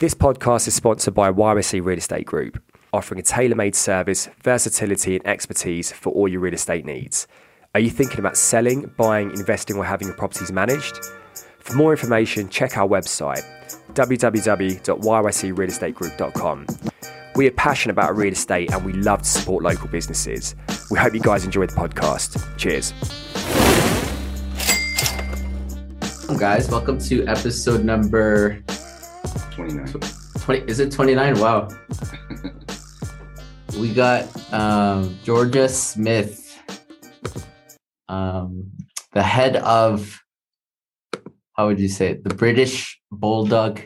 This podcast is sponsored by YRC Real Estate Group, offering a tailor made service, versatility, and expertise for all your real estate needs. Are you thinking about selling, buying, investing, or having your properties managed? For more information, check our website www.yrcrealestategroup.com. We are passionate about real estate and we love to support local businesses. We hope you guys enjoy the podcast. Cheers. guys welcome to episode number 29 20 is it 29 wow we got um, georgia smith um, the head of how would you say it the british bulldog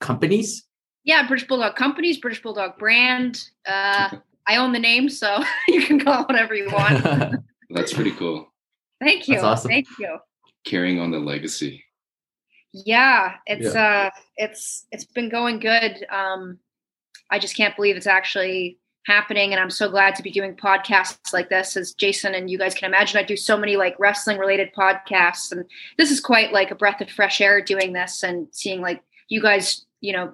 companies Yeah, British Bulldog Companies, British Bulldog brand. Uh, I own the name, so you can call it whatever you want. that's pretty cool Thank you. That's awesome. Thank you. carrying on the legacy Yeah, it's uh it's it's been going good. Um I just can't believe it's actually happening and I'm so glad to be doing podcasts like this as Jason and you guys can imagine I do so many like wrestling related podcasts and this is quite like a breath of fresh air doing this and seeing like you guys, you know,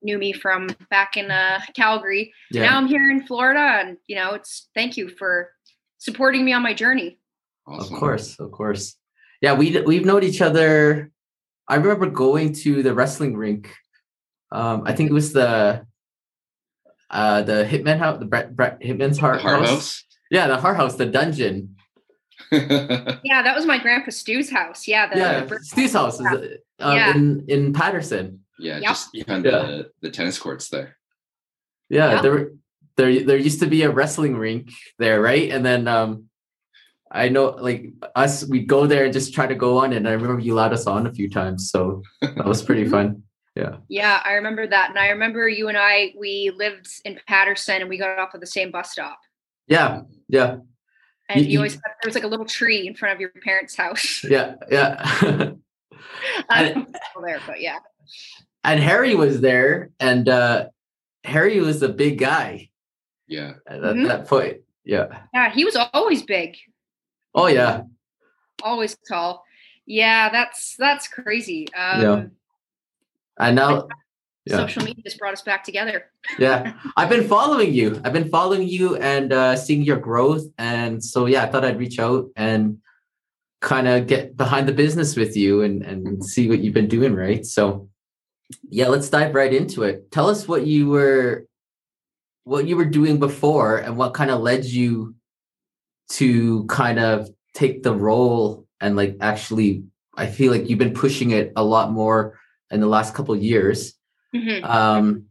knew me from back in uh Calgary. Now I'm here in Florida and you know, it's thank you for supporting me on my journey. awesome of course of course yeah we we've known each other i remember going to the wrestling rink um i think it was the uh the hitman house the Bret, Bret hitman's Hart, Hart house. house yeah the Hart house the dungeon Yeah, that was my grandpa Stu's house. Yeah, the, yeah the- steve's house is uh, Yeah. in in patterson yeah Yep. just behind Yeah. the the tennis courts there yeah, Yeah. there there there used to be a wrestling rink there right and then um i know like us we'd go there and just try to go on and i remember you allowed us on a few times so that was pretty fun yeah yeah, I remember that, and I remember you and I we lived in Patterson, and we got off at the same bus stop. yeah yeah And You- you, you- always there was like a little tree in front of your parents' house. yeah yeah I don't there, but yeah, and Harry was there, and uh Harry was a big guy yeah at that, Mhm. that point. Yeah. yeah, he was always big, Oh yeah. always tall. Yeah, that's that's crazy. Um, Yeah. And now, yeah, Social media just brought us back together. yeah. I've been following you. I've been following you and uh seeing your growth, and so yeah, I thought I'd reach out and kind of get behind the business with you and and see what you've been doing. Right. So, yeah, let's dive right into it. Tell us what you were what you were doing before and what kind of led you to kind of take the role and like actually i feel like you've been pushing it a lot more in the last couple of years Mhm. um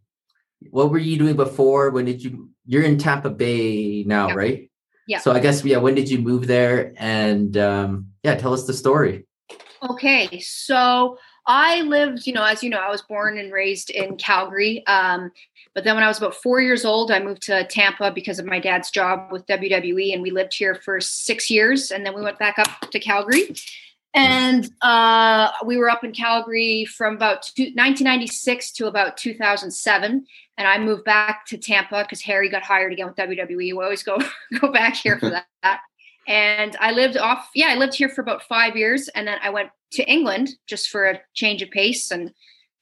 what were you doing before when did you you're in tampa bay now Yeah. right Yeah. so i guess yeah when did you move there and um yeah tell us the story Okay, so I lived, you know, as you know, I was born and raised in Calgary. Um, but then when I was about four years old, I moved to Tampa because of my dad's job with WWE, and we lived here for six years. And then we went back up to Calgary. And uh, we were up in Calgary from about two, 1996 to about 2007. And I moved back to Tampa because Harry got hired again with WWE. We always go go back here for that and I lived off. Yeah, I lived here for about five years, and then I went to England just for a change of pace and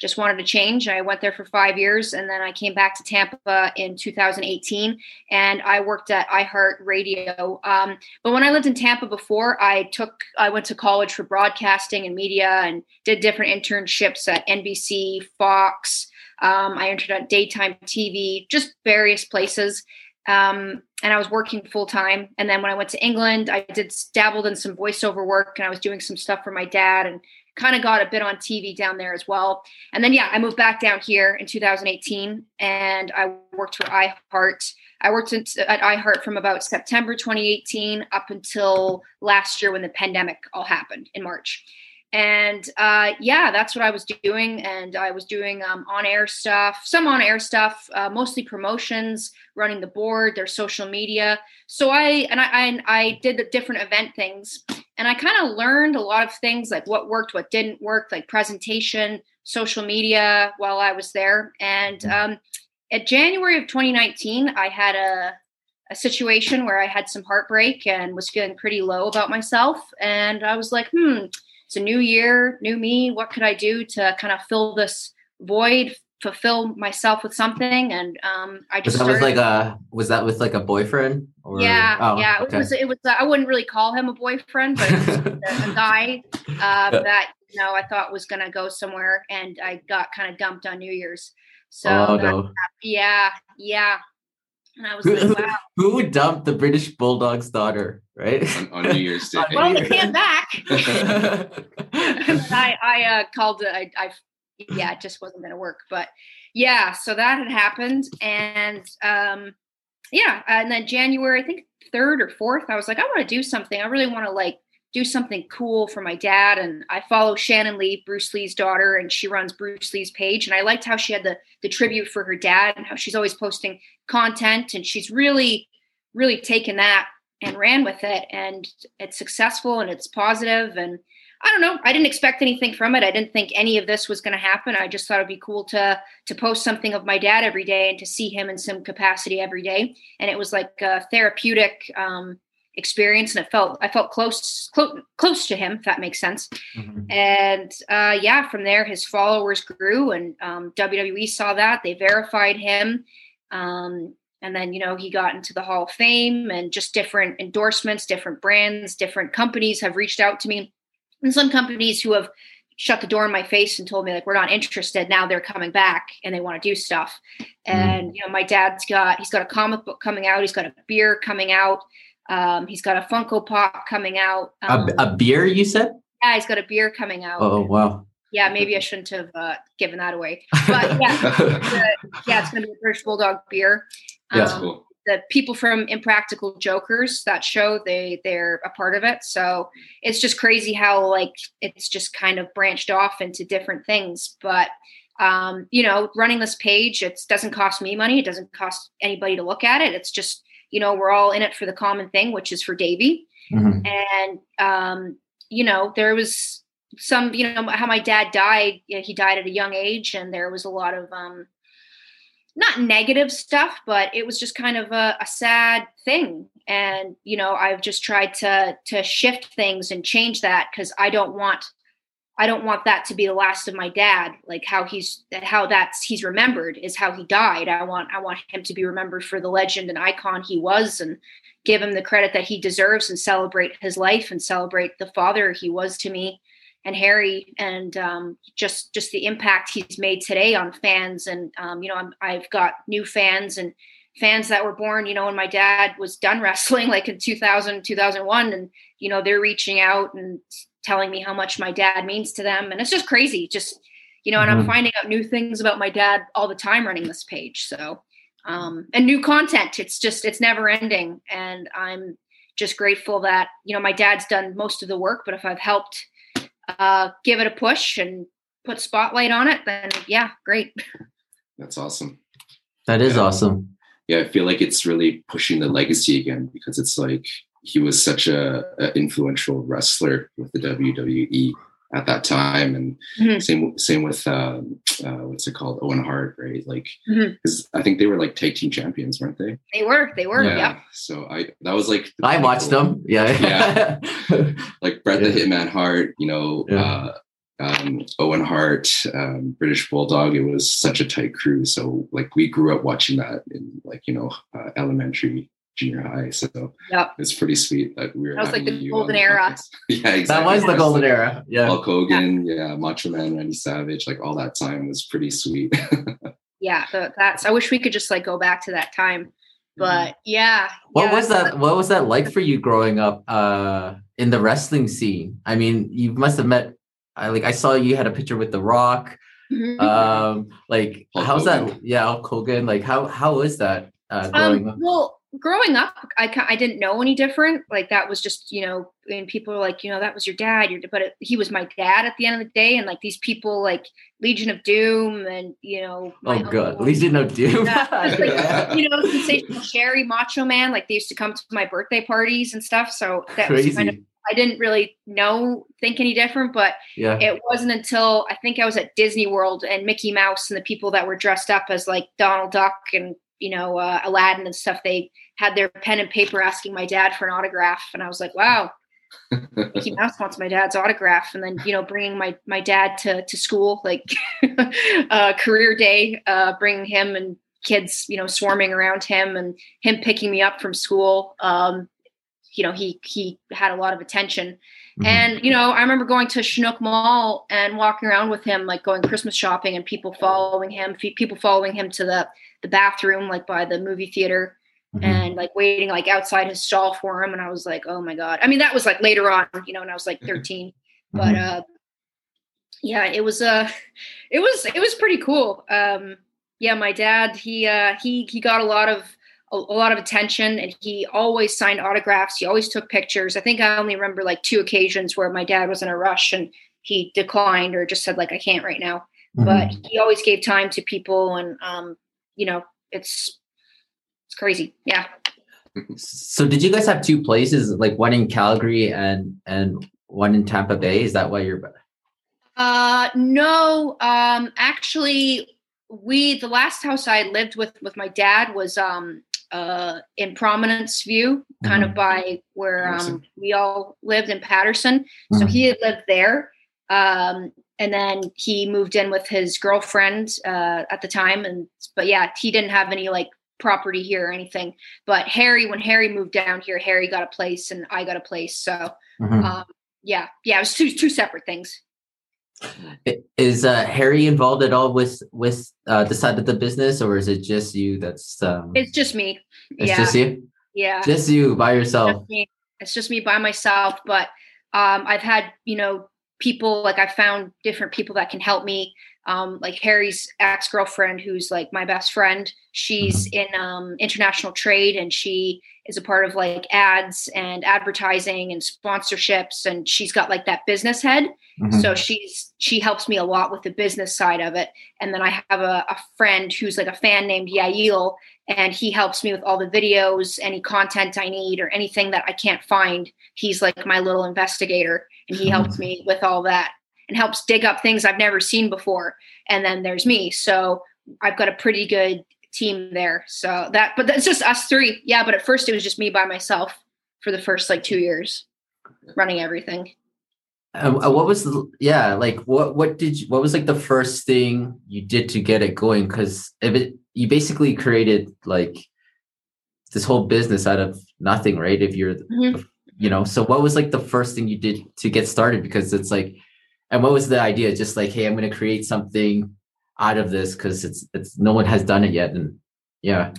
just wanted to change. I went there for five years, and then I came back to Tampa in 2018, and I worked at iHeart Radio. Um, but when I lived in Tampa before, I took I went to college for broadcasting and media, and did different internships at NBC, Fox. Um, I entered at daytime TV, just various places um, and I was working full time. And then when I went to England, I did dabbled in some voiceover work, and I was doing some stuff for my dad, and kind of got a bit on TV down there as well. And then yeah, I moved back down here in 2018, and I worked for iHeart. I worked in, at iHeart from about September 2018 up until last year when the pandemic all happened in March. And uh, yeah, that's what I was doing. And I was doing um, on air stuff, some on air stuff, uh, mostly promotions, running the board, their social media. So I and I and I did the different event things, and I kind of learned a lot of things like what worked, what didn't work, like presentation, social media while I was there. And um, at January of 2019, I had a a situation where I had some heartbreak and was feeling pretty low about myself. And I was like, hmm, it's a new year, new me. What could I do to kind of fill this void, fulfill myself with something, and um, I Was just that with like a was that with like a boyfriend? Or, yeah, oh, yeah. okay. It was. It was. Uh, I wouldn't really call him a boyfriend, but it was a, a guy uh, that you know I thought was gonna go somewhere, and I got kind of dumped on New Year's. So oh that- no. yeah, yeah. And I was Who, like, wow. who would dump the British Bulldog's daughter, right? on, on New Year's Day. Well, New they came back. I I uh, called it. I, I yeah, it just wasn't going to work. But yeah, so that had happened, and um, yeah, and then January, I think third or fourth, I was like, I want to do something. I really want to like do something cool for my dad. And I follow Shannon Lee, Bruce Lee's daughter, and she runs Bruce Lee's page. And I liked how she had the the tribute for her dad and how she's always posting content, and she's really, really taken that and ran with it and it's successful and it's positive. and i don't know i didn't expect anything from it i didn't think any of this was going to happen i just thought it'd be cool to to post something of my dad every day and to see him in some capacity every day and it was like a therapeutic um, experience and it felt i felt close close close to him if that makes sense Mhm. and uh, yeah, from there, his followers grew, and um, WWE saw that. They verified him. Um, and then, you know, he got into the Hall of Fame and just different endorsements, different brands, different companies have reached out to me. And some companies who have shut the door in my face and told me, like, we're not interested. Now they're coming back and they want to do stuff. And, you know, my dad's got, he's got a comic book coming out, he's got a beer coming out. Um, he's got a Funko Pop coming out. Um, a, a beer, you said? yeah, he's got a beer coming out. Oh wow. Yeah, maybe I shouldn't have uh, given that away. But yeah, the- yeah, it's going to be a British Bulldog beer. Yeah. That's Um, cool. the people from Impractical Jokers that show they they're a part of it. So it's just crazy how like it's just kind of branched off into different things. But um, you know, running this page, it doesn't cost me money. It doesn't cost anybody to look at it. It's just you know we're all in it for the common thing, which is for Davey Mhm. and um, you know there was some you know how my dad died you know, he died at a young age and there was a lot of um, not negative stuff but it was just kind of a, a sad thing and you know i've just tried to to shift things and change that because i don't want i don't want that to be the last of my dad. Like how he's how that's he's remembered is how he died. I want i want him to be remembered for the legend and icon he was and give him the credit that he deserves and celebrate his life and celebrate the father he was to me and Harry and um, just just the impact he's made today on fans and um, you know I'm, I've got new fans and fans that were born you know when my dad was done wrestling like in 2000 2001 and you know they're reaching out and telling me how much my dad means to them and it's just crazy just you know and I'm Mhm. finding out new things about my dad all the time running this page so um, and new content. It's just it's never ending, and I'm just grateful that you know my dad's done most of the work, but if I've helped uh, give it a push and put spotlight on it, then yeah, great. That's awesome. That is Yeah. awesome. Yeah, I feel like it's really pushing the legacy again because it's like he was such a, a influential wrestler with the WWE at that time, and Mhm. same same with um, uh, what's it called Owen Hart, right? Like, Mhm. 'cause I think they were like tag team champions, weren't they? They were, they were, yeah. yep. So I that was like I watched pinnacle. them. Yeah. Yeah. like Bret the Hitman Hart, you know, Yeah. uh, um, Owen Hart, um, British Bulldog. It was such a tight crew. So like we grew up watching that in like you know uh, elementary, junior high. So Yep. it's pretty sweet that we were. That was like the you on golden era. podcast. yeah, exactly. that was the golden era. Yeah. Hulk Hogan, yeah. Macho Man, Randy Savage, like all that time was pretty sweet. Yeah, so that's. I wish we could just like go back to that time, but yeah. What yeah, was that? What was that like for you growing up uh, in the wrestling scene? I mean, you must have met. I like. I saw you had a picture with The Rock. Mhm. Um, like, Hulk how's that? Yeah, Hulk Hogan. Like, how how is that uh, growing Um, up? well, growing up, I I didn't know any different. Like that was just you know, and people were like, you know, that was your dad. Your but it, he was my dad at the end of the day, and like these people like Legion of Doom, and you know, Oh god, Legion of Doom. Yeah, like, you know, sensational Sherri, Macho Man. Like they used to come to my birthday parties and stuff. So that was kind of I didn't really know think any different, but yeah. it wasn't until I think I was at Disney World and Mickey Mouse and the people that were dressed up as like Donald Duck and you know uh, Aladdin and stuff. They had their pen and paper asking my dad for an autograph, and I was like, wow, Mickey Mouse wants my dad's autograph, and then you know, bringing my my dad to to school, like uh, career day, uh, bringing him and kids, you know, swarming around him, and him picking me up from school. Um, you know, he he had a lot of attention. Mm-hmm. And you know, I remember going to Chinook Mall and walking around with him, like going Christmas shopping, and people following him, people following him to the the bathroom, like by the movie theater mm-hmm. and like waiting like outside his stall for him. And I was like, oh my God. I mean, that was like later on, you know, when I was like mm-hmm. 13. Mm-hmm. But uh yeah, it was uh it was it was pretty cool. Um yeah, my dad, he uh he he got a lot of a, a lot of attention and he always signed autographs. He always took pictures. I think I only remember like two occasions where my dad was in a rush and he declined or just said like I can't right now. Mm-hmm. But he always gave time to people and um you know, it's it's crazy. Yeah. So did you guys have two places, like one in Calgary and and one in Tampa Bay? Is that why you're? Uh, no. Um, actually, we the last house I lived with with my dad was um uh in Prominence View, kind mm-hmm. of by where um we all lived in Patterson. Mm-hmm. So he had lived there. Um, and then he moved in with his girlfriend uh, at the time and but yeah he didn't have any like property here or anything. But Harry, when Harry moved down here, Harry got a place and I got a place. So mm-hmm. um, yeah, yeah, it was two two separate things. Is uh, Harry involved at all with with uh, the side of the business, or is it just you? That's um... it's just me. It's yeah. just you. Yeah, just you by yourself. It's just, it's just me by myself. But um, I've had you know people like I found different people that can help me um, like Harry's ex girlfriend, who's like my best friend. She's mm-hmm. in um, international trade and she is a part of like ads and advertising and sponsorships. And she's got like that business head. Mm-hmm. So she's she helps me a lot with the business side of it. And then I have a, a friend who's like a fan named Yael, and he helps me with all the videos, any content I need, or anything that I can't find. He's like my little investigator, and he helps me with all that and helps dig up things I've never seen before. And then there's me. So I've got a pretty good team there. So that, but that's just us three. Yeah. But at first it was just me by myself for the first like two years running everything. Uh, what was the yeah like what what did you what was like the first thing you did to get it going because if it you basically created like this whole business out of nothing right if you're mm-hmm. You know so what was like the first thing you did to get started because it's like and what was the idea? Just like, hey, I'm going to create something out of this because it's it's no one has done it yet, and yeah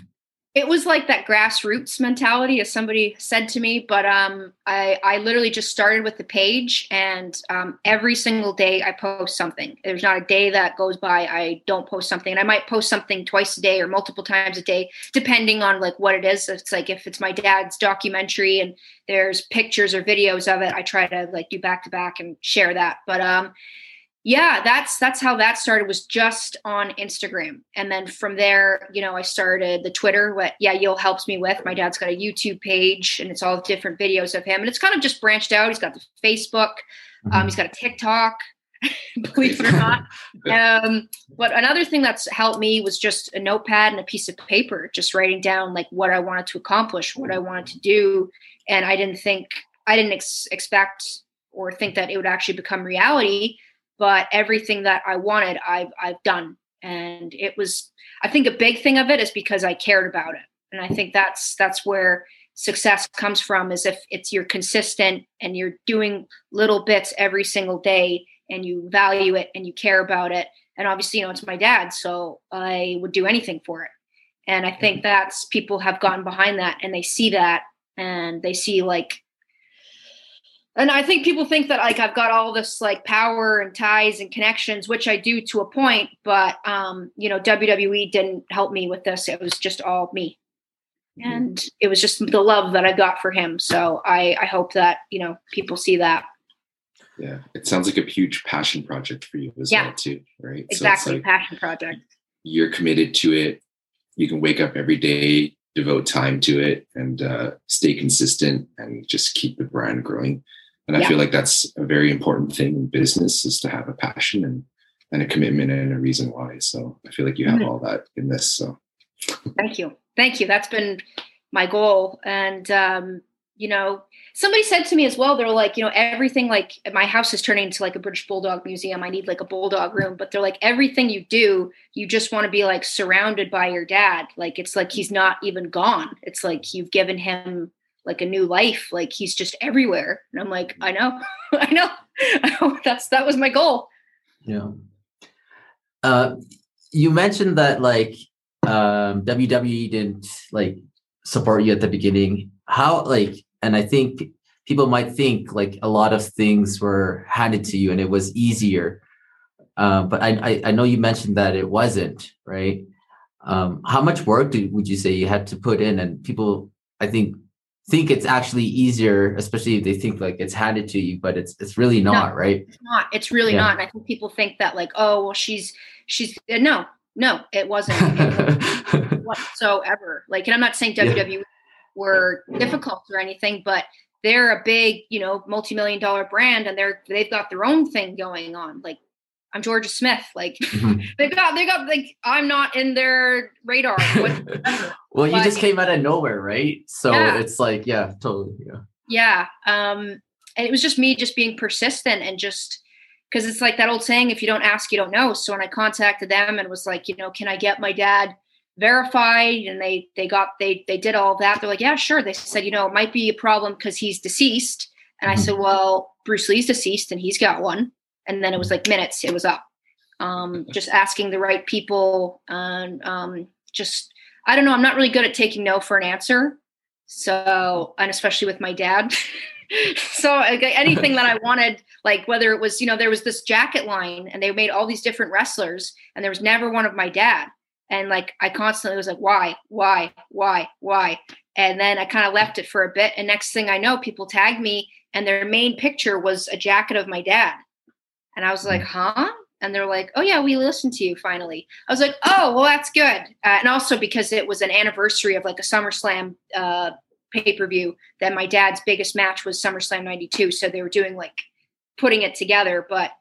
it was like that grassroots mentality as somebody said to me but um, I, I literally just started with the page and um, every single day i post something. There's not a day that goes by i don't post something. And i might post something twice a day or multiple times a day depending on like what it is. It's like if it's my dad's documentary and there's pictures or videos of it i try to like do back to back and share that. But um yeah that's that's how that started was just on instagram. And then from there you know i started the twitter what Yael helps me with. My dad's got a youtube page and it's all different videos of him. And it's kind of just branched out. He's got the facebook um, mm-hmm. um, he's got a tiktok believe it or not. Um, but another thing that's helped me was just a notepad and a piece of paper just writing down like what i wanted to accomplish what i wanted to do. And i didn't think i didn't ex- expect or think that it would actually become reality but everything that I wanted, I've I've done, and it was. I think a big thing of it is because I cared about it, and I think that's that's where success comes from. Is if it's you're consistent and you're doing little bits every single day, and you value it and you care about it. And obviously, you know, it's my dad, so I would do anything for it. And I think that's people have gotten behind that, and they see that, and they see like and I think people think that like I've got all this like power and ties and connections, which I do to a point, but um, you know, WWE didn't help me with this. It was just all me. Mm-hmm. And it was just the love that I got for him. So I, I hope that, you know, people see that. Yeah. It sounds like a huge passion project for you as yeah. well, too. Right. Exactly. So like passion project. You're committed to it. You can wake up every day, devote time to it and uh, stay consistent and just keep the brand growing and yeah. I feel like that's a very important thing in business is to have a passion and, and a commitment and a reason why. So I feel like you have mm-hmm. all that in this. So thank you. Thank you. That's been my goal. And, um, you know, somebody said to me as well, they're like, you know, everything like my house is turning into like a British Bulldog museum. I need like a bulldog room, but they're like, everything you do, you just want to be like surrounded by your dad. Like it's like he's not even gone. It's like you've given him like a new life. Like he's just everywhere. And I'm like, I know, I know, I know. That's that was my goal. Yeah. Uh, you mentioned that like um, WWE didn't like support you at the beginning. How like, and I think people might think like a lot of things were handed to you and it was easier. Um, but I, I, I know you mentioned that it wasn't right. Um, how much work did, would you say you had to put in? And people, I think, think it's actually easier, especially if they think like it's handed to you, but it's it's really not, no, right? It's not. It's really yeah. not. And I think people think that like, oh, well, she's she's uh, no, no, it wasn't, whatsoever. Like, and I'm not saying WWE yeah. were difficult or anything, but they're a big, you know, multi-million dollar brand and they're they've got their own thing going on. Like I'm Georgia Smith. Like mm-hmm. they got they got like I'm not in their radar. well, you just came out of nowhere, right? So yeah. it's like, yeah, totally. Yeah. Yeah. Um, and it was just me just being persistent and just because it's like that old saying, if you don't ask, you don't know. So when I contacted them and was like, you know, can I get my dad verified? And they they got they they did all that. They're like, yeah, sure. They said, you know, it might be a problem because he's deceased. And I mm-hmm. said, well, Bruce Lee's deceased and he's got one and then it was like minutes it was up. Um, just asking the right people and um, just i don't know i'm not really good at taking no for an answer. So and especially with my dad. So anything that i wanted like whether it was you know there was this jacket line and they made all these different wrestlers and there was never one of my dad. And like i constantly was like why? Why? Why? Why? And then i kind of left it for a bit. And next thing i know people tagged me and their main picture was a jacket of my dad and I was like, huh? And they're like, oh, yeah, we listened to you finally. I was like, oh, well, that's good. Uh, and also because it was an anniversary of like a SummerSlam uh, pay per view, that my dad's biggest match was SummerSlam 92. So they were doing like putting it together. But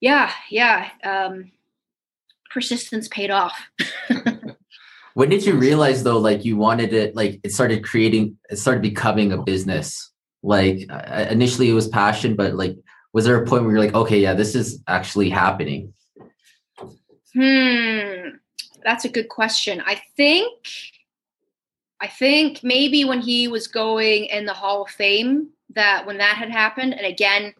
yeah, yeah. Um, persistence paid off. when did you realize though, like you wanted it, like it started creating, it started becoming a business? Like uh, initially it was passion, but like was there a point where you're like, okay, yeah, this is actually happening? Hmm, that's a good question. I think, I think maybe when he was going in the Hall of Fame, that when that had happened, and again,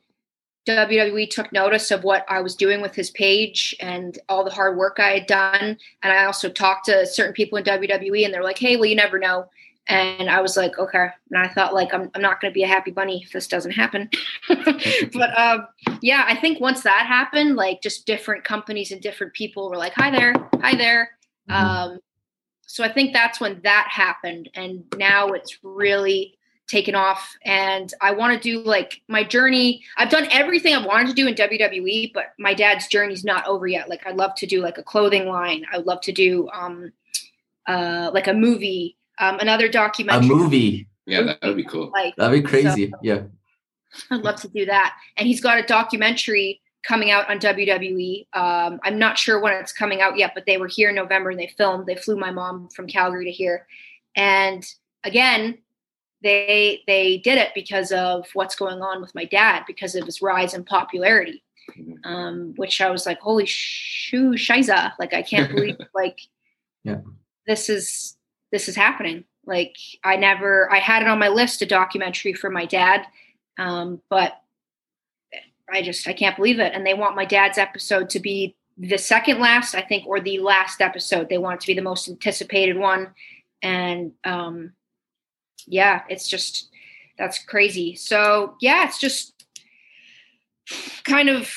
WWE took notice of what I was doing with his page and all the hard work I had done. And I also talked to certain people in WWE, and they're like, "Hey, well, you never know." And I was like, okay. And I thought, like, I'm, I'm not going to be a happy bunny if this doesn't happen. but um, yeah, I think once that happened, like, just different companies and different people were like, hi there, hi there. Mm-hmm. Um, so I think that's when that happened. And now it's really taken off. And I want to do like my journey. I've done everything I wanted to do in WWE, but my dad's journey's not over yet. Like, I'd love to do like a clothing line, I would love to do um, uh, like a movie um, another documentary. A movie. Yeah, that would be cool. Like, That'd be crazy. So, yeah. I'd love to do that. And he's got a documentary coming out on WWE. Um, I'm not sure when it's coming out yet, but they were here in November and they filmed. They flew my mom from Calgary to here, and again, they they did it because of what's going on with my dad because of his rise in popularity. Mm-hmm. Um, which I was like, holy shoo, shiza! Like I can't believe like yeah. this is this is happening. Like I never, I had it on my list, a documentary for my dad, um, but I just, I can't believe it. And they want my dad's episode to be the second last, I think, or the last episode. They want it to be the most anticipated one. And um, yeah, it's just, that's crazy. So yeah, it's just kind of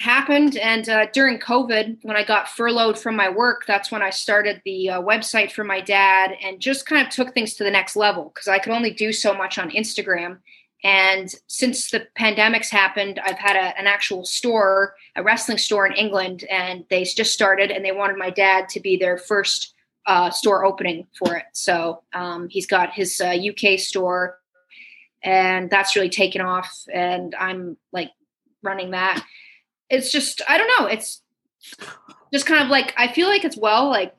happened. And uh, during COVID, when I got furloughed from my work, that's when I started the uh, website for my dad and just kind of took things to the next level because I could only do so much on Instagram. And since the pandemic's happened, I've had a, an actual store, a wrestling store in England, and they just started and they wanted my dad to be their first uh, store opening for it. So um, he's got his UK uh, store, and that's really taken off. And I'm like running that it's just I don't know. It's just kind of like I feel like it's well like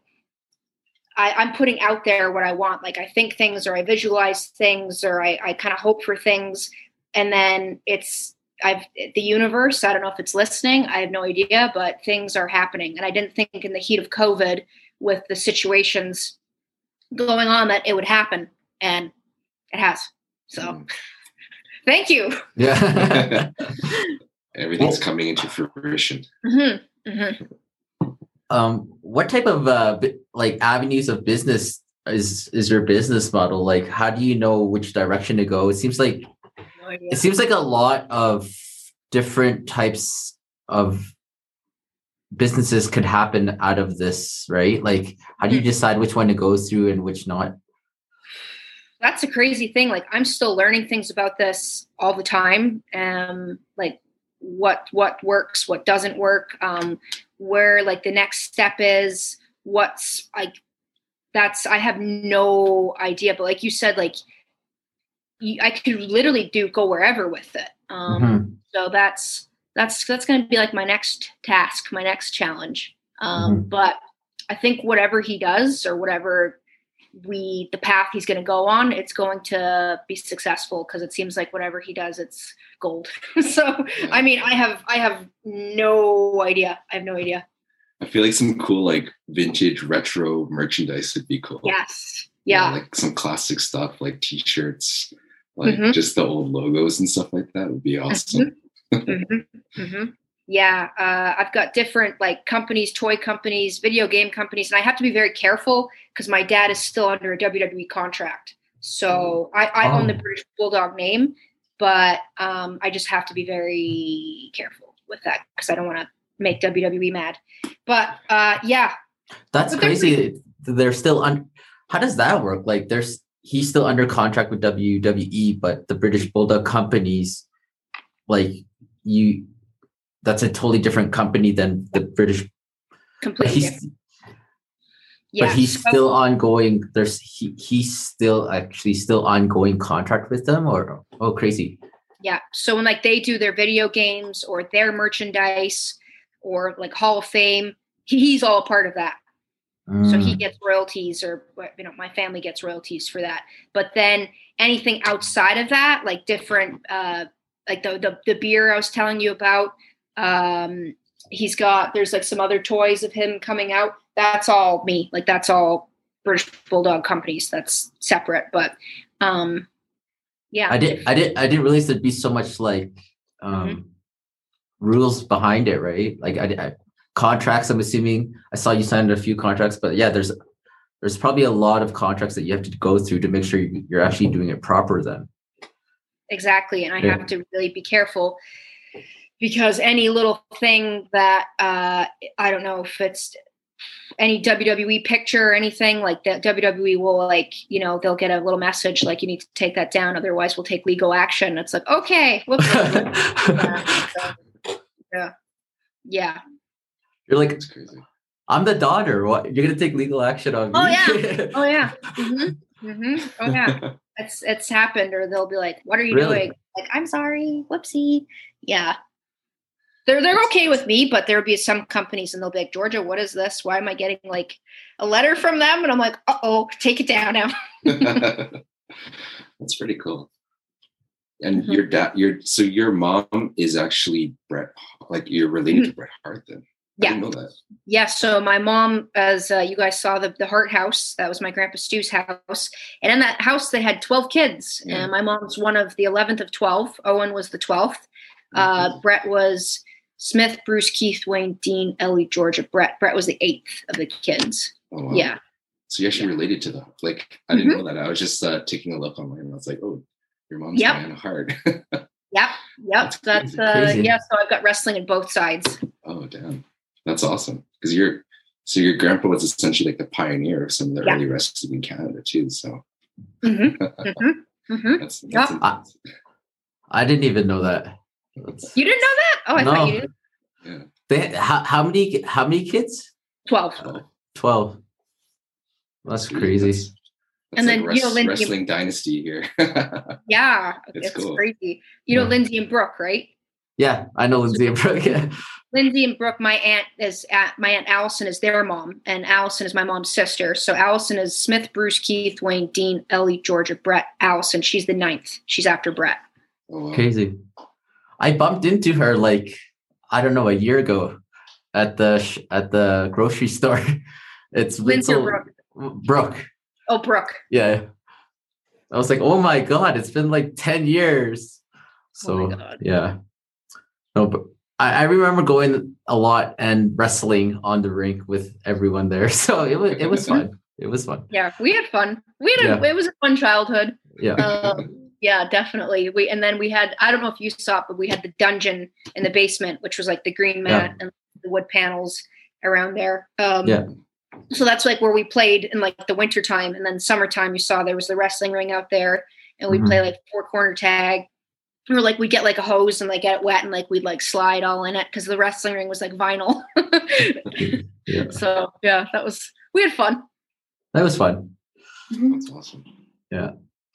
I, I'm putting out there what I want. Like I think things or I visualize things or I, I kind of hope for things. And then it's I've the universe, I don't know if it's listening, I have no idea, but things are happening. And I didn't think in the heat of COVID with the situations going on that it would happen. And it has. So Mm. thank you. Yeah. Everything's Well- coming into fruition. hmm hmm um, what type of uh, like avenues of business is is your business model? Like, how do you know which direction to go? It seems like No it seems like a lot of different types of businesses could happen out of this, right? Like, how do you decide which one to go through and which not? that's a crazy thing. Like I'm still learning things about this all the time. Um, like what what works, what doesn't work, um, where like the next step is, what's like that's I have no idea. But like you said, like you, I could literally do go wherever with it. Um, Mhm. so that's that's that's going to be like my next task, my next challenge. Um, Mhm. But I think whatever he does or whatever we the path he's going to go on, it's going to be successful because it seems like whatever he does, it's gold. so I mean, I have I have no idea. I have no idea. I feel like some cool like vintage retro merchandise would be cool. Yes. You know, Yeah. like some classic stuff like t-shirts, like Mhm. just the old logos and stuff like that would be awesome. hmm hmm Yeah, uh, I've got different like companies, toy companies, video game companies, and I have to be very careful because my dad is still under a WWE contract. So I, I own the Oh. British Bulldog name, but um, I just have to be very careful with that because I don't want to make WWE mad. But uh, yeah, That's But they're crazy. They're still on. How does that work? Like, there's he's still under contract with WWE, but the British Bulldog companies, like you, that's a totally different company than the British. Completely. he's. Yeah, but he's still ongoing. There's he he's still actually still ongoing contract with them, or oh crazy. Yeah. So when like they do their video games or their merchandise or like Hall of Fame, he- he's all a part of that. So he Mm. gets royalties or you know, my family gets royalties for that. But then anything outside of that, like different uh like the the, the beer I was telling you about, um he's got there's like some other toys of him coming out. That's all me. Like that's all British Bulldog companies. That's separate. But um yeah. I did I did I didn't realize there'd be so much like um Mm-hmm. rules behind it, right? Like I, I contracts. I'm assuming I saw you signed a few contracts, but yeah, there's there's probably a lot of contracts that you have to go through to make sure you- you're actually doing it proper. Then exactly and i Yeah. have to really be careful because any little thing that uh i don't know if it's any wwe picture or anything like that wwe will like you know they'll get a little message like you need to take that down otherwise we'll take legal action it's like okay whoops. yeah, so, yeah yeah you're like, That's crazy. I'm the daughter. What you're gonna take legal action on me? Oh, yeah. oh yeah hmm hmm oh yeah it's it's happened or they'll be like what are you Really? doing like i'm sorry whoopsie yeah they're they're okay with me but there'll be some companies and they'll be like georgia what is this why am i getting like a letter from them and i'm like uh-oh take it down now That's pretty cool. And Mhm. your dad, your so your mom is actually Bret, like you're related to Bret Hart. Then I Mm-hmm. Yeah. didn't know that. yeah so my mom as uh, you guys saw the, the Hart house that was my grandpa stu's house and in that house they had 12 kids Yeah. and my mom's one of the 11th of 12 owen was the 12th Mm-hmm. Uh, Bret was Smith, Bruce, Keith, Wayne, Dean, Ellie, Georgia. Bret. Bret was the eighth of the kids. Oh, wow. Yeah. So you're actually related to them. Like I didn't know that. I was just uh, taking a look online. and I was like, oh, your mom's Yep. Diana Hart. Yep. Yep. That's That's, uh, Crazy. yeah. So I've got wrestling in both sides. oh, damn, that's awesome. Because you're so your grandpa was essentially like the pioneer of some of the Yeah. early wrestling in Canada too. So Mm-hmm. Mm-hmm. Mm-hmm. that's, that's Yep. intense. I didn't even know that. That's- You didn't know that? Oh, I thought you did. yeah. They, how, how many how many kids? Twelve. Twelve. That's crazy. That's, that's And like then, you know, res- Lindsay- wrestling dynasty here. Yeah, It's it's cool. crazy. You know Yeah. Lindsay and Brooke, right? Yeah, I know Lindsay and Brooke. Yeah. Lindsay and Brooke, my aunt is at my aunt Allison is their mom, and Allison is my mom's sister. So Allison is Smith, Bruce, Keith, Wayne, Dean, Ellie, Georgia, Bret, Allison. She's the ninth. She's after Bret. Oh, wow. Crazy. I bumped into her like I don't know a year ago at the at the grocery store. It's Lindsay Brooke? Brooke. Oh, Brooke. Yeah. I was like, oh my god, it's been like 10 years. Oh So God. yeah. No, but I, I remember going a lot and wrestling on the rink with everyone there. So it was it was fun. It was fun. Yeah, we had fun. We had a, it was a fun childhood. Yeah. Um, yeah, definitely. We and then we had I don't know if you saw it, but we had the dungeon in the basement, which was like the green mat and the wood panels around there. Um, Yeah. So that's like where we played in like the winter time, and then summertime. You saw there was the wrestling ring out there, and we would Mhm. play like four corner tag. Or like we'd get like a hose and like get it wet and like we'd like slide all in it because the wrestling ring was like vinyl. yeah. so yeah, that was we had fun. That was fun. That's awesome. Uh,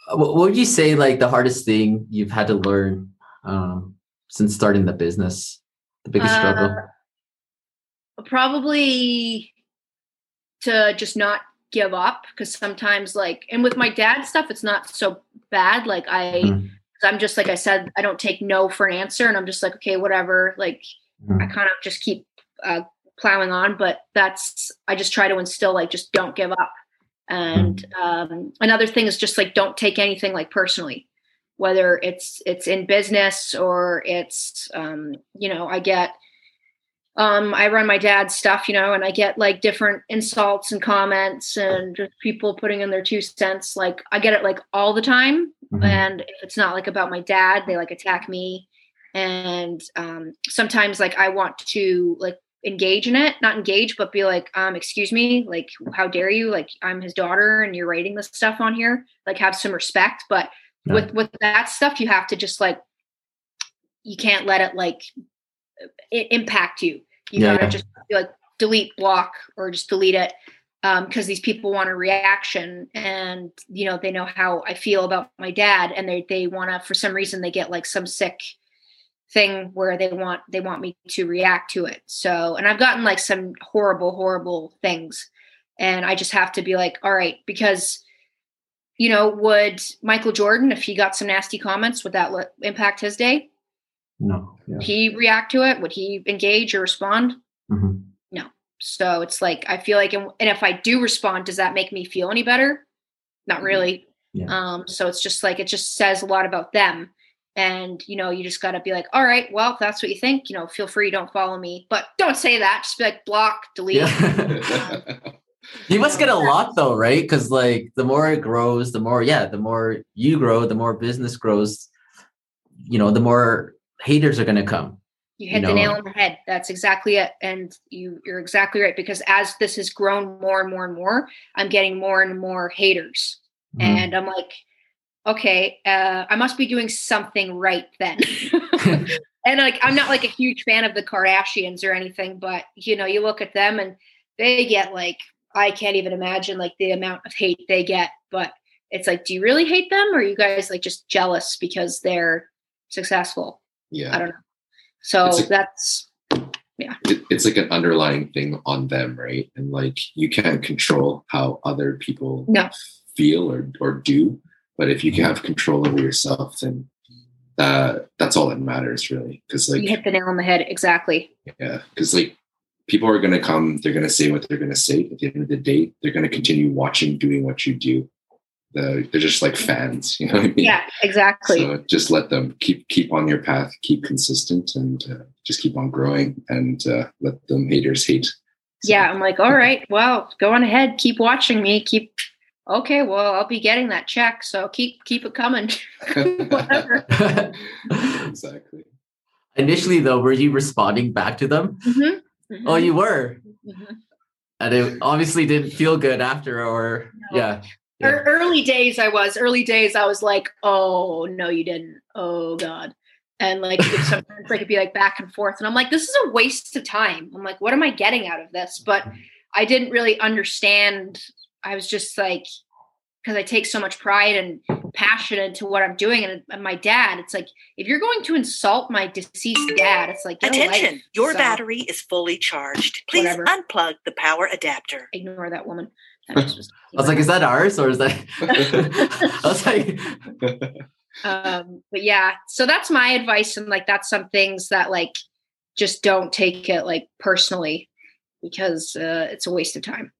What what would you say like the hardest thing you've had to learn um, since starting the business? The biggest struggle? Uh, probably to just not give up because sometimes like and with my dad stuff it's not so bad like i Mhm. i'm just like i said i don't take no for an answer and i'm just like okay whatever like i Mhm. kind of just keep uh, plowing on but that's i just try to instill like just don't give up and um, another thing is just like don't take anything like personally. Whether it's it's in business or it's um, you know i get um, i run my dad's stuff you know and i get like different insults and comments and just people putting in their two cents. Like i get it like all the time. Mhm. and if it's not like about my dad they like attack me. And um, sometimes like i want to like engage in it not engage but be like um excuse me like how dare you? Like i'm his daughter and you're writing this stuff on here. Like have some respect but Yeah. with with that stuff you have to just like you can't let it like it impact you. You Yeah, gotta just like delete block or just delete it um because these people want a reaction and you know they know how i feel about my dad and they they want to for some reason they get like some sick thing where they want they want me to react to it so and i've gotten like some horrible horrible things and i just have to be like all right because you know would michael jordan if he got some nasty comments would that impact his day No. Yeah. he react to it would he engage or respond Mhm. so it's like I feel like, and and if I do respond, does that make me feel any better? Not really. Yeah. Um, so it's just like it just says a lot about them, and you know, you just got to be like, all right, well, if that's what you think, you know, feel free, don't follow me, but don't say that. Just be like, block, delete. Yeah. you must get a lot though, right? Because like the more it grows, the more yeah, the more you grow, the more business grows. You know, the more haters are gonna come. You hit You the nail on the head. That's exactly it. And you you're exactly right because as this has grown more and more and more, I'm getting more and more haters. Mhm. And I'm like, okay, uh, I must be doing something right then. and like I'm not like a huge fan of the Kardashians or anything, but you know, you look at them and they get like I can't even imagine like the amount of hate they get. But it's like, do you really hate them or are you guys like just jealous because they're successful? Yeah. I don't know. So a- that's It, it's like an underlying thing on them, right? And like you can't control how other people No. feel or, or do. But if you can have control over yourself, then that that's all that matters really. Because like you hit the nail on the head. Exactly. Yeah, because like people are gonna come, they're gonna say what they're gonna say. At the end of the day, they're gonna continue watching, doing what you do. The, they're just like fans, you know I mean? Yeah, exactly. So just let them keep keep on your path, keep consistent, and uh, just keep on growing, and uh, let them haters hate. So, yeah, I'm like, all right, well, go on ahead, keep watching me, keep okay, well, I'll be getting that check, so keep keep it coming. Whatever. exactly. Initially though, were you responding back to them? Mhm, Oh, mhm, you were. mhm. And it obviously didn't feel good after or No. yeah. Ear- Early days, I was. Early days, I was like, "Oh no, you didn't. Oh god." And like if sometimes like it'd be like back and forth, and I'm like, "This is a waste of time." I'm like, "What am I getting out of this?" But I didn't really understand. I was just like, because I take so much pride and passion into what I'm doing. And, and, my dad, it's like if you're going to insult my deceased dad, it's like attention, your so, battery is fully charged. Please whatever. unplug the power adapter. Ignore that woman. That was I was like, is that ours or is that? I was like. um, but yeah, so that's my advice, and like that's some things that like just don't take it like personally because uh, it's a waste of time.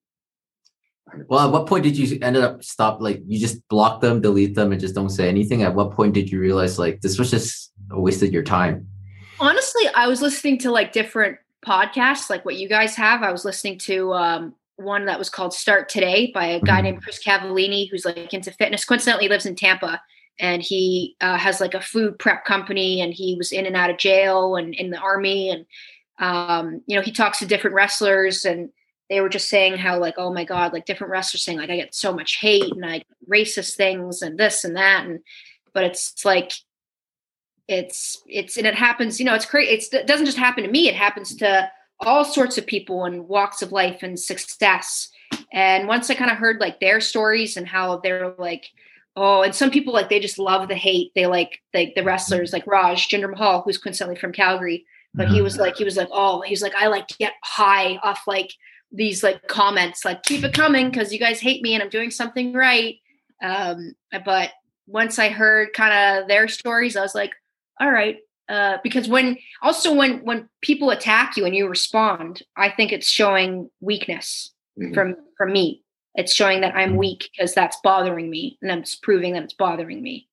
Well, at what point did you end up stop? Like you just block them, delete them, and just don't say anything. At what point did you realize like this was just a waste of your time? Honestly, I was listening to like different podcasts, like what you guys have. I was listening to um, one that was called Start Today by a guy mm-hmm. named Chris Cavallini, who's like into fitness. Coincidentally, lives in Tampa, and he uh, has like a food prep company, and he was in and out of jail and in the army, and um, you know he talks to different wrestlers and they were just saying how like oh my god like different wrestlers saying like i get so much hate and like racist things and this and that and but it's like it's it's and it happens you know it's crazy it doesn't just happen to me it happens to all sorts of people and walks of life and success and once i kind of heard like their stories and how they're like oh and some people like they just love the hate they like like the wrestlers like raj jinder mahal who's coincidentally from calgary but he mm-hmm. was like he was like oh he's like i like get high off like these like comments like keep it coming because you guys hate me and i'm doing something right um, but once i heard kind of their stories i was like all right uh, because when also when when people attack you and you respond i think it's showing weakness mm-hmm. from from me it's showing that i'm mm-hmm. weak because that's bothering me and it's proving that it's bothering me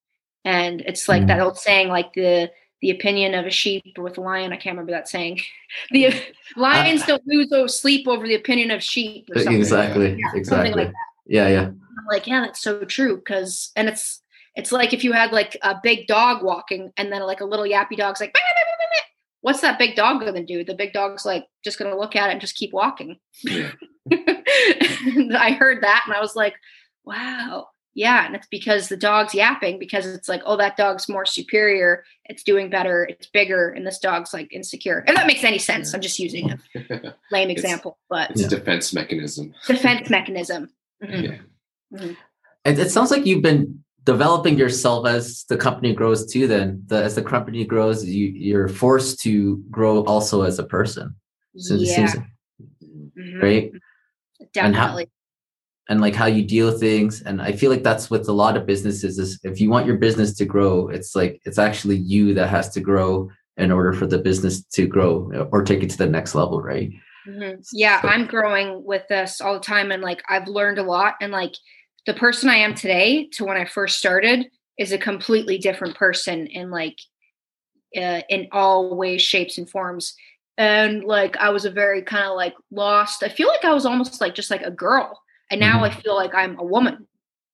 and it's like mm-hmm. that old saying like the the opinion of a sheep with a lion. I can't remember that saying. The lions don't lose sleep over the opinion of sheep. exactly. Yeah, exactly. Like yeah, yeah. I'm like, yeah, that's so true. Because and it's it's like if you had like a big dog walking and then like a little yappy dog's like, what's that big dog gonna do? The big dog's like just gonna look at it and just keep walking. I heard that and I was like, wow yeah and it's because the dog's yapping because it's like oh that dog's more superior. It's doing better. It's bigger and this dog's like insecure. If that makes any sense. I'm just using a lame example but it's a defense mechanism. Defense mechanism. Mm-hmm. yeah. Mm-hmm. it, it sounds like you've been developing yourself as the company grows too then. The, as the company grows you, you're forced to grow also as a person. So yeah. mm-hmm. right? Definitely and like how you deal with things and i feel like that's with a lot of businesses is if you want your business to grow it's like it's actually you that has to grow in order for the business to grow or take it to the next level right mm-hmm. yeah so. i'm growing with this all the time and like i've learned a lot and like the person i am today to when i first started is a completely different person in like uh, in all ways shapes and forms and like i was a very kind of like lost i feel like i was almost like just like a girl and now mm-hmm. I feel like I'm a woman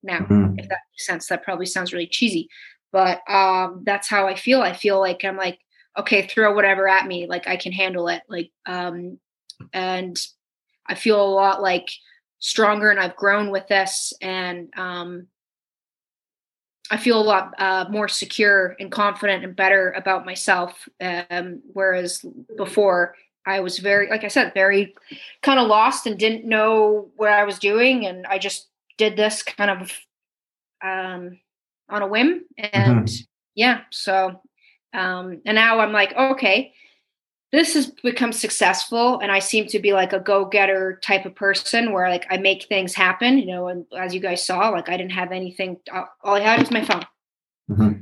now, mm-hmm. if that makes sense. That probably sounds really cheesy, but um, that's how I feel. I feel like I'm like, okay, throw whatever at me, like I can handle it. Like, um, and I feel a lot like stronger and I've grown with this and um, I feel a lot uh, more secure and confident and better about myself. Um, whereas before I was very, like I said, very kind of lost and didn't know what I was doing. And I just did this kind of um, on a whim. And mm-hmm. yeah, so, um, and now I'm like, okay, this has become successful. And I seem to be like a go getter type of person where like I make things happen, you know. And as you guys saw, like I didn't have anything, all I had was my phone. Mm-hmm.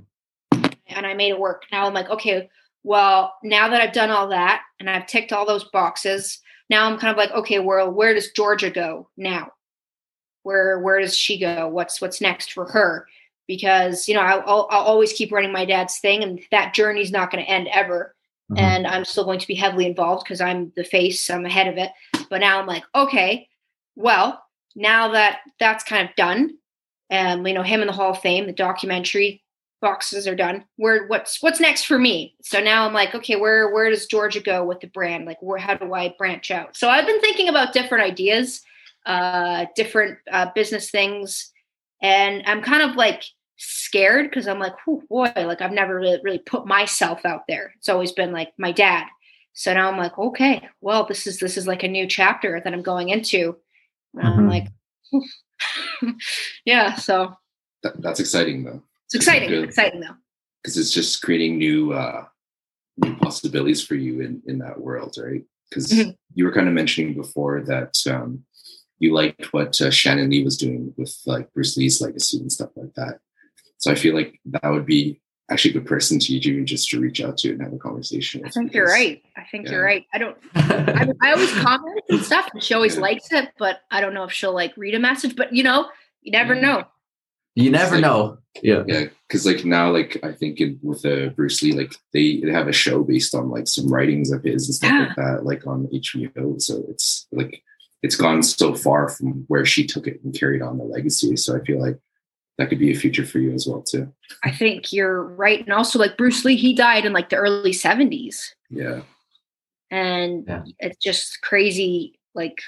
And I made it work. Now I'm like, okay, well, now that I've done all that and I've ticked all those boxes, now I'm kind of like, okay, well, where does Georgia go now? Where where does she go? What's what's next for her? Because you know, I'll, I'll, always keep running my dad's thing, and that journey's not going to end ever. Mm-hmm. And I'm still going to be heavily involved because I'm the face, I'm ahead of it. But now I'm like, okay, well, now that that's kind of done, and you know, him in the Hall of Fame, the documentary, boxes are done. Where what's what's next for me? So now i'm like okay where where does georgia go with the brand? Like where how do i branch out? So i've been thinking about different ideas uh different uh, business things. And i'm kind of like scared because i'm like oh boy like i've never really, really put myself out there. It's always been like my dad. So now i'm like okay well this is this is like a new chapter that i'm going into. And mm-hmm. i'm like yeah, so. That, that's exciting though. It's exciting. Good. Exciting though. Because it's just creating new uh new possibilities for you in in that world, right? Because mm-hmm. you were kind of mentioning before that um you liked what uh, Shannon Lee was doing with like Bruce Lee's legacy and stuff like that. So I feel like that would be actually a good person to you just to reach out to and have a conversation. I think because, you're right. I think yeah. you're right. I don't. I, I, always comment and stuff, and she always yeah. likes it, but I don't know if she'll like read a message. But you know, you never yeah. know. You never like, know. Yeah. Yeah. Cause like now, like I think in, with uh, Bruce Lee, like they, they have a show based on like some writings of his and stuff yeah. like that, like on HBO. So it's like, it's gone so far from where she took it and carried on the legacy. So I feel like that could be a future for you as well too. I think you're right. And also like Bruce Lee, he died in like the early 70s. Yeah. And yeah. it's just crazy. Like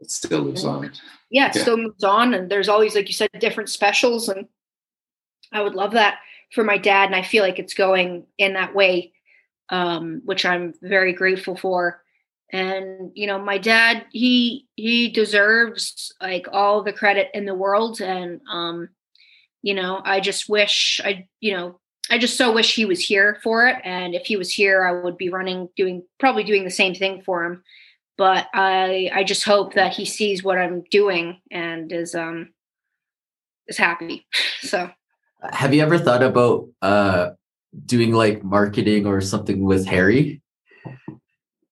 it still lives on yeah, it yeah. still moves on. And there's always, like you said, different specials. And I would love that for my dad. And I feel like it's going in that way, um, which I'm very grateful for. And, you know, my dad, he he deserves like all the credit in the world. And um, you know, I just wish I, you know, I just so wish he was here for it. And if he was here, I would be running, doing probably doing the same thing for him but I I just hope that he sees what I'm doing and is um is happy. So have you ever thought about uh doing like marketing or something with Harry?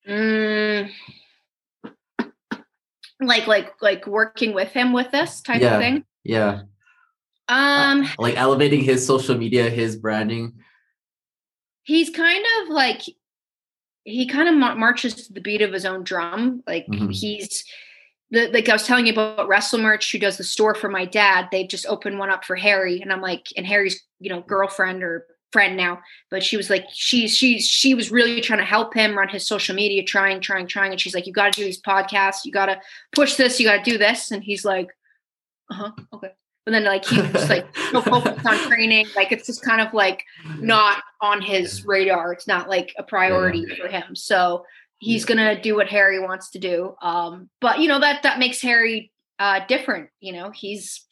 Mm, like like like working with him with this type yeah, of thing? Yeah. Um uh, like elevating his social media, his branding. He's kind of like he kind of marches to the beat of his own drum. Like mm-hmm. he's the, like I was telling you about Wrestle Merch, who does the store for my dad. They've just opened one up for Harry, and I'm like, and Harry's you know girlfriend or friend now, but she was like, she's she's she was really trying to help him run his social media, trying, trying, trying, and she's like, you got to do these podcasts, you got to push this, you got to do this, and he's like, uh huh, okay but then like he's just like so focused on training like it's just kind of like not on his radar. It's not like a priority yeah. for him. So he's gonna do what harry wants to do. Um but you know that that makes harry uh different you know? He's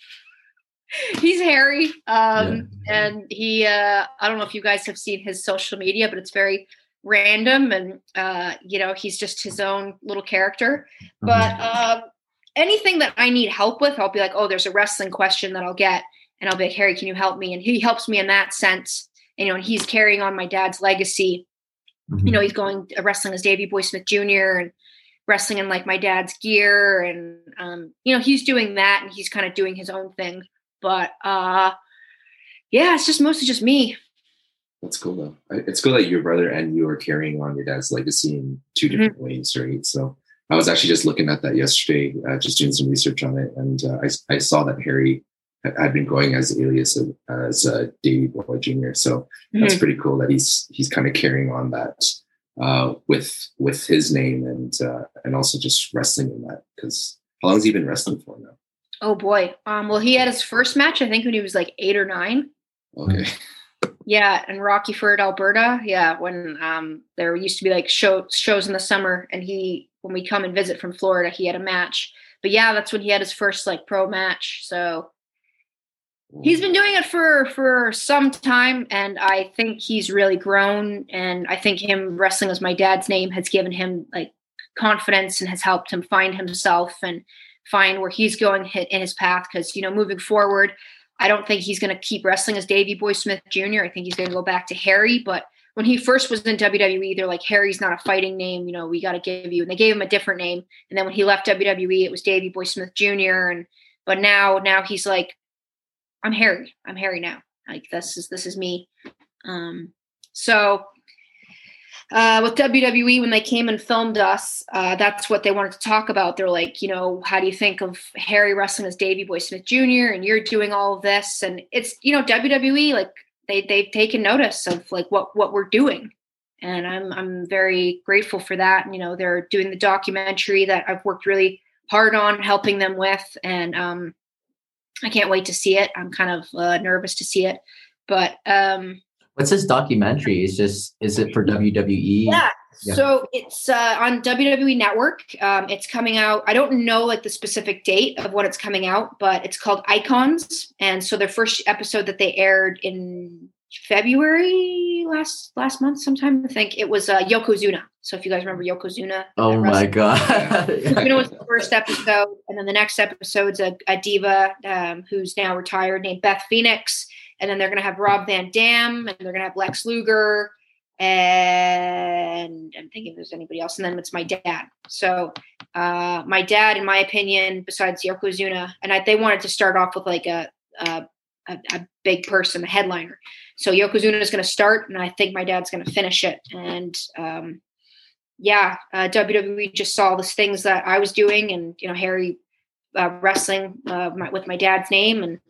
he's harry um yeah. and he uh i don't know if you guys have seen his social media but it's very random and uh you know he's just his own little character. But um anything that I need help with, I'll be like, oh, there's a wrestling question that I'll get. And I'll be like, Harry, can you help me? And he helps me in that sense. And, you know, and he's carrying on my dad's legacy. Mm-hmm. You know, he's going uh, wrestling as Davey Boy Smith Jr. and wrestling in like my dad's gear. And, um, you know, he's doing that and he's kind of doing his own thing. But uh, yeah, it's just mostly just me. That's cool though. It's cool that your brother and you are carrying on your dad's legacy in two different mm-hmm. ways, right? So I was actually just looking at that yesterday, uh, just doing some research on it, and uh, I, I saw that Harry had been going as alias of, as uh, Davey Boy Jr. So mm-hmm. that's pretty cool that he's he's kind of carrying on that uh, with with his name and uh, and also just wrestling in that because how long has he been wrestling for now? Oh boy, um, well he had his first match I think when he was like eight or nine. Okay. Yeah, in Rockyford, Alberta. Yeah, when um, there used to be like show, shows in the summer, and he when we come and visit from Florida, he had a match. But yeah, that's when he had his first like pro match. So he's been doing it for for some time and i think he's really grown and i think him wrestling as my dad's name has given him like confidence and has helped him find himself and find where he's going in his path because you know moving forward i don't think he's going to keep wrestling as davey boy smith jr i think he's going to go back to harry but when he first was in WWE, they're like, Harry's not a fighting name, you know, we got to give you, and they gave him a different name. And then when he left WWE, it was Davey Boy Smith Jr. And but now, now he's like, I'm Harry. I'm Harry now. Like this is this is me. Um, so uh, with WWE, when they came and filmed us, uh, that's what they wanted to talk about. They're like, you know, how do you think of Harry wrestling as Davey Boy Smith Jr. and you're doing all of this? And it's, you know, WWE, like they they've taken notice of like what what we're doing. And i'm i'm very grateful for that and, you know they're doing the documentary that i've worked really hard on helping them with and um i can't wait to see it. I'm kind of uh, nervous to see it. But um what's this documentary? Is just is it for wwe yeah Yeah. So it's uh, on WWE Network. Um, it's coming out. I don't know like the specific date of when it's coming out, but it's called Icons. And so their first episode that they aired in February last last month, sometime I think it was uh, Yokozuna. So if you guys remember Yokozuna, oh my god, Yokozuna was the first episode, and then the next episode's a, a diva um, who's now retired named Beth Phoenix, and then they're gonna have Rob Van Dam, and they're gonna have Lex Luger, and I'm thinking there's anybody else, and then it's my dad. So uh, my dad, in my opinion, besides Yokozuna, and I, they wanted to start off with like a, a a, a, big person, a headliner. So Yokozuna is going to start, and I think my dad's going to finish it. And um, yeah, uh, WWE just saw the things that I was doing, and you know Harry uh, wrestling uh, my, with my dad's name, and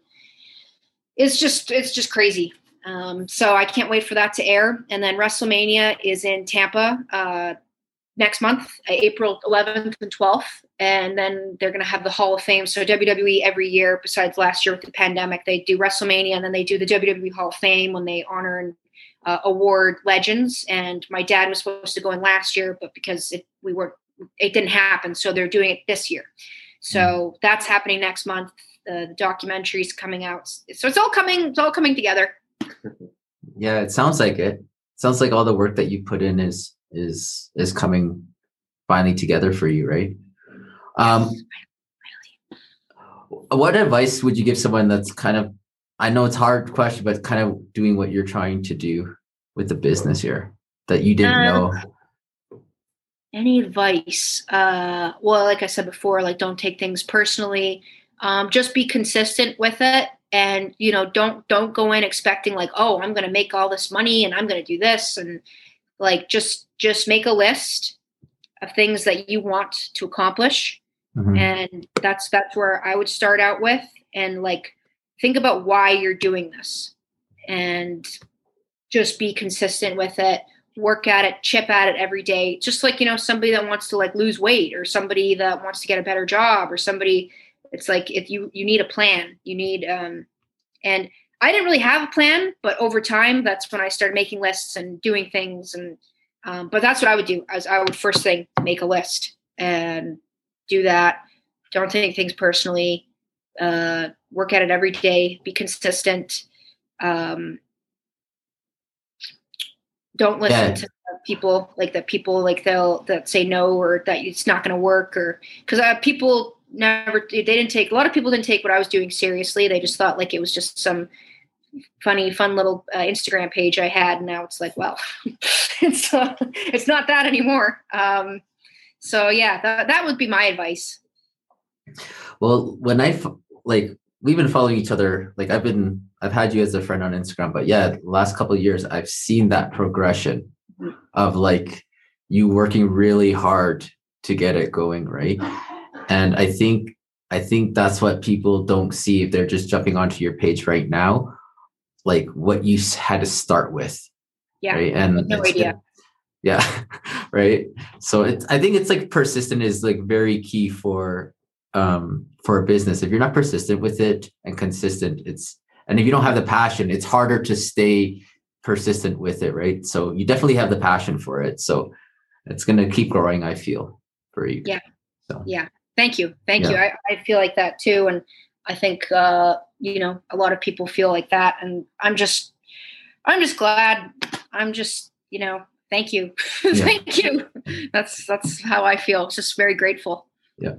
it's just it's just crazy. Um, so I can't wait for that to air. And then WrestleMania is in Tampa uh, next month, April 11th and 12th. And then they're going to have the Hall of Fame. So WWE every year, besides last year with the pandemic, they do WrestleMania and then they do the WWE Hall of Fame when they honor and uh, award legends. And my dad was supposed to go in last year, but because it, we were, it didn't happen. So they're doing it this year. So mm. that's happening next month. Uh, the documentary's coming out. So it's all coming, it's all coming together. Yeah, it sounds like it. Sounds like all the work that you put in is is is coming finally together for you, right? Um, what advice would you give someone that's kind of I know it's hard question, but kind of doing what you're trying to do with the business here that you didn't know? Any advice? Uh, well, like I said before, like don't take things personally. Um, just be consistent with it, and you know, don't don't go in expecting like, oh, I'm going to make all this money and I'm going to do this, and like just just make a list of things that you want to accomplish. Mm-hmm. and that's that's where i would start out with and like think about why you're doing this and just be consistent with it. Work at it chip at it every day. Just like you know somebody that wants to like lose weight or somebody that wants to get a better job or somebody it's like if you you need a plan you need um and i didn't really have a plan but over time that's when i started making lists and doing things and um, but that's what I would do. As I would first thing make a list and do that. Don't take things personally. Uh, work at it every day. Be consistent. Um, don't listen yeah. to people like that. People like they'll that say no or that it's not going to work or because uh, people never they didn't take a lot of people didn't take what I was doing seriously. They just thought like it was just some funny, fun little uh, Instagram page I had. And now it's like, well, it's uh, it's not that anymore. Um, so yeah, that that would be my advice. Well, when I like we've been following each other. Like I've been I've had you as a friend on Instagram, but yeah, last couple of years I've seen that progression mm-hmm. of like you working really hard to get it going, right? And I think I think that's what people don't see if they're just jumping onto your page right now like what you had to start with. Yeah. Right. And no idea. yeah. right. So it's I think it's like persistent is like very key for um for a business. If you're not persistent with it and consistent, it's and if you don't have the passion, it's harder to stay persistent with it, right? So you definitely have the passion for it. So it's gonna keep growing, I feel, for you. Yeah. So yeah. Thank you. Thank yeah. you. I, I feel like that too. And I think uh, you know a lot of people feel like that, and I'm just I'm just glad. I'm just you know thank you, thank you. That's that's how I feel. Just very grateful. Yeah.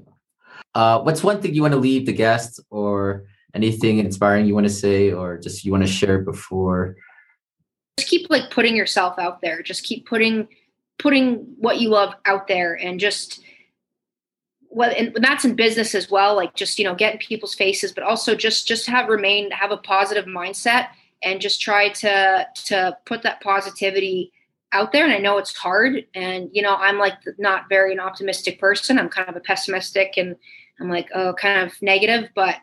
Uh, what's one thing you want to leave the guests, or anything inspiring you want to say, or just you want to share before? Just keep like putting yourself out there. Just keep putting putting what you love out there, and just well and that's in business as well like just you know get in people's faces but also just just have remain have a positive mindset and just try to to put that positivity out there. And i know it's hard and you know i'm like not very an optimistic person. I'm kind of a pessimistic and i'm like oh kind of negative but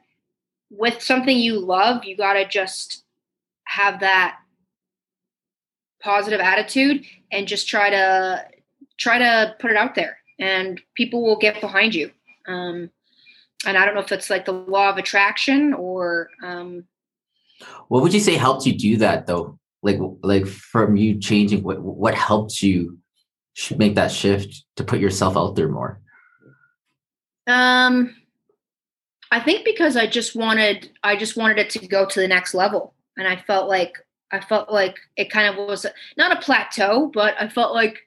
with something you love you got to just have that positive attitude and just try to try to put it out there and people will get behind you. Um, and I don't know if it's like the law of attraction or. Um, what would you say helped you do that though? Like, like from you changing, what what helped you make that shift to put yourself out there more? Um, I think because I just wanted, I just wanted it to go to the next level, and I felt like I felt like it kind of was not a plateau, but I felt like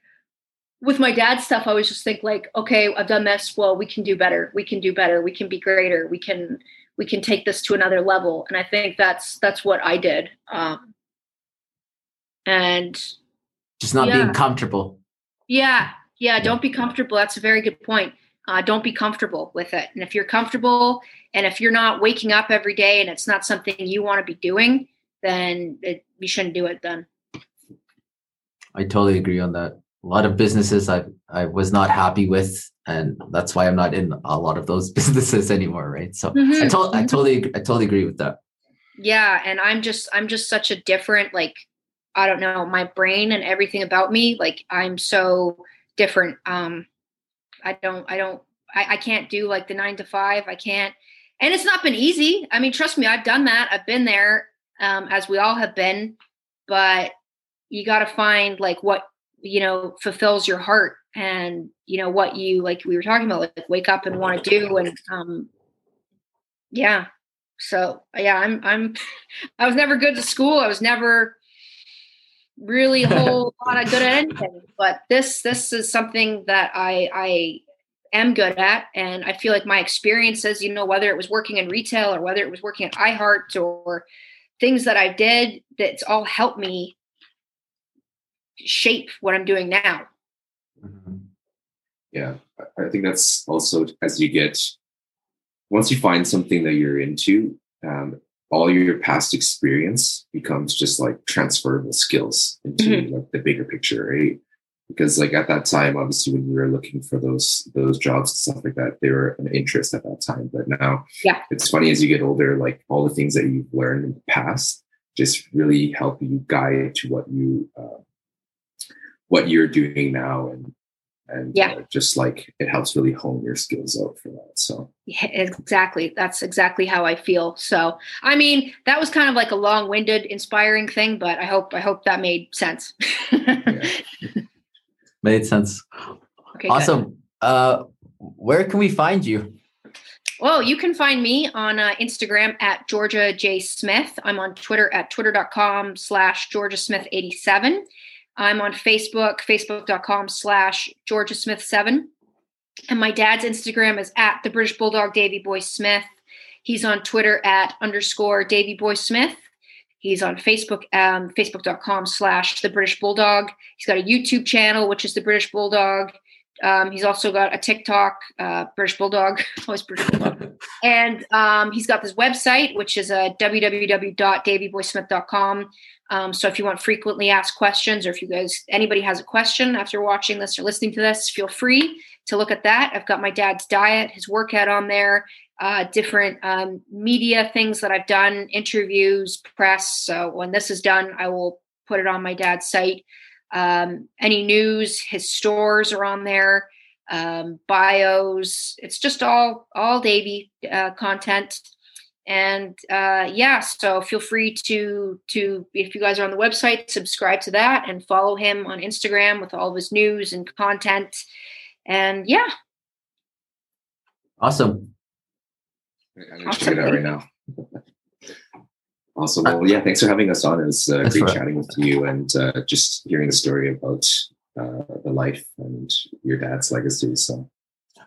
with my dad's stuff, I was just think like, okay, I've done this. Well, we can do better. We can do better. We can be greater. We can we can take this to another level. And I think that's that's what I did. Um, and just not yeah. being comfortable. Yeah, yeah. Don't be comfortable. That's a very good point. Uh, don't be comfortable with it. And if you're comfortable, and if you're not waking up every day, and it's not something you want to be doing, then it, you shouldn't do it. Then. I totally agree on that. A lot of businesses I I was not happy with, and that's why I'm not in a lot of those businesses anymore. Right. So mm-hmm. I told I mm-hmm. totally I totally agree with that. Yeah, and I'm just I'm just such a different like I don't know, my brain and everything about me, like I'm so different. Um, I don't, I don't, I, I can't do like the nine to five. I can't, and it's not been easy. I mean, trust me, I've done that. I've been there, um, as we all have been, but you got to find like what, you know, fulfills your heart and, you know, what you, like we were talking about, like wake up and want to do. And, um, yeah. So yeah, I'm, I'm, I was never good to school. I was never, really a whole lot of good at anything. But this this is something that I I am good at, and I feel like my experiences, you know, whether it was working in retail or whether it was working at iHeart or things that I did, that's all helped me shape what I'm doing now. Mm-hmm. Yeah, I think that's also as you get once you find something that you're into, um, all your past experience becomes just like transferable skills into mm-hmm. like the bigger picture, right? Because like at that time, obviously when we were looking for those those jobs and stuff like that, they were an interest at that time. But now yeah. it's funny as you get older, like all the things that you've learned in the past just really help you guide to what you uh, what you're doing now and and yeah. Uh, just like it helps really hone your skills out for that so yeah, exactly that's exactly how i feel so i mean that was kind of like a long-winded inspiring thing but i hope i hope that made sense made sense okay, awesome good. uh where can we find you well, you can find me on uh, Instagram at Georgia J. Smith. I'm on Twitter at twitter.com slash Georgia Smith 87. I'm on Facebook, facebook.com slash Georgia Smith 7. And my dad's Instagram is at the British Bulldog Davy Boy Smith. He's on Twitter at underscore Davy Boy Smith. He's on Facebook, um, facebook.com slash the British Bulldog. He's got a YouTube channel, which is the British Bulldog. Um, he's also got a TikTok, uh, British Bulldog, always British Bulldog. and um, he's got this website, which is uh, www.davyboysmith.com. Um, so if you want frequently asked questions, or if you guys anybody has a question after watching this or listening to this, feel free to look at that. I've got my dad's diet, his workout on there, uh, different um, media things that I've done, interviews, press. So when this is done, I will put it on my dad's site. Um, any news, his stores are on there, um, bios. It's just all all Davy uh, content. And uh, yeah so feel free to to if you guys are on the website subscribe to that and follow him on instagram with all of his news and content. And yeah. Awesome. I'm gonna awesome. check it out right now awesome. Well yeah thanks for having us on. It was uh, great chatting with you and uh, just hearing the story about uh, the life and your dad's legacy so.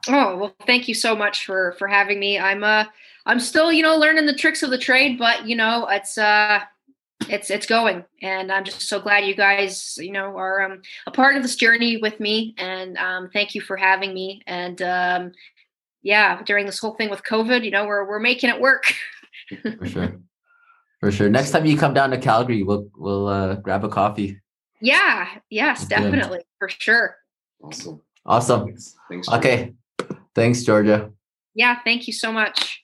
Oh well thank you so much for for having me. I'm uh I'm still, you know, learning the tricks of the trade, but you know, it's uh it's it's going. And i'm just so glad you guys you know are um, a part of this journey with me. And um, thank you for having me. And um, yeah during this whole thing with covid you know we're, we're making it work. For sure for sure. Next time you come down to calgary we'll we'll uh, grab a coffee. Yeah. Yes definitely. For sure. Awesome. Awesome. Thanks. Thanks, okay. Thanks georgia. Yeah thank you so much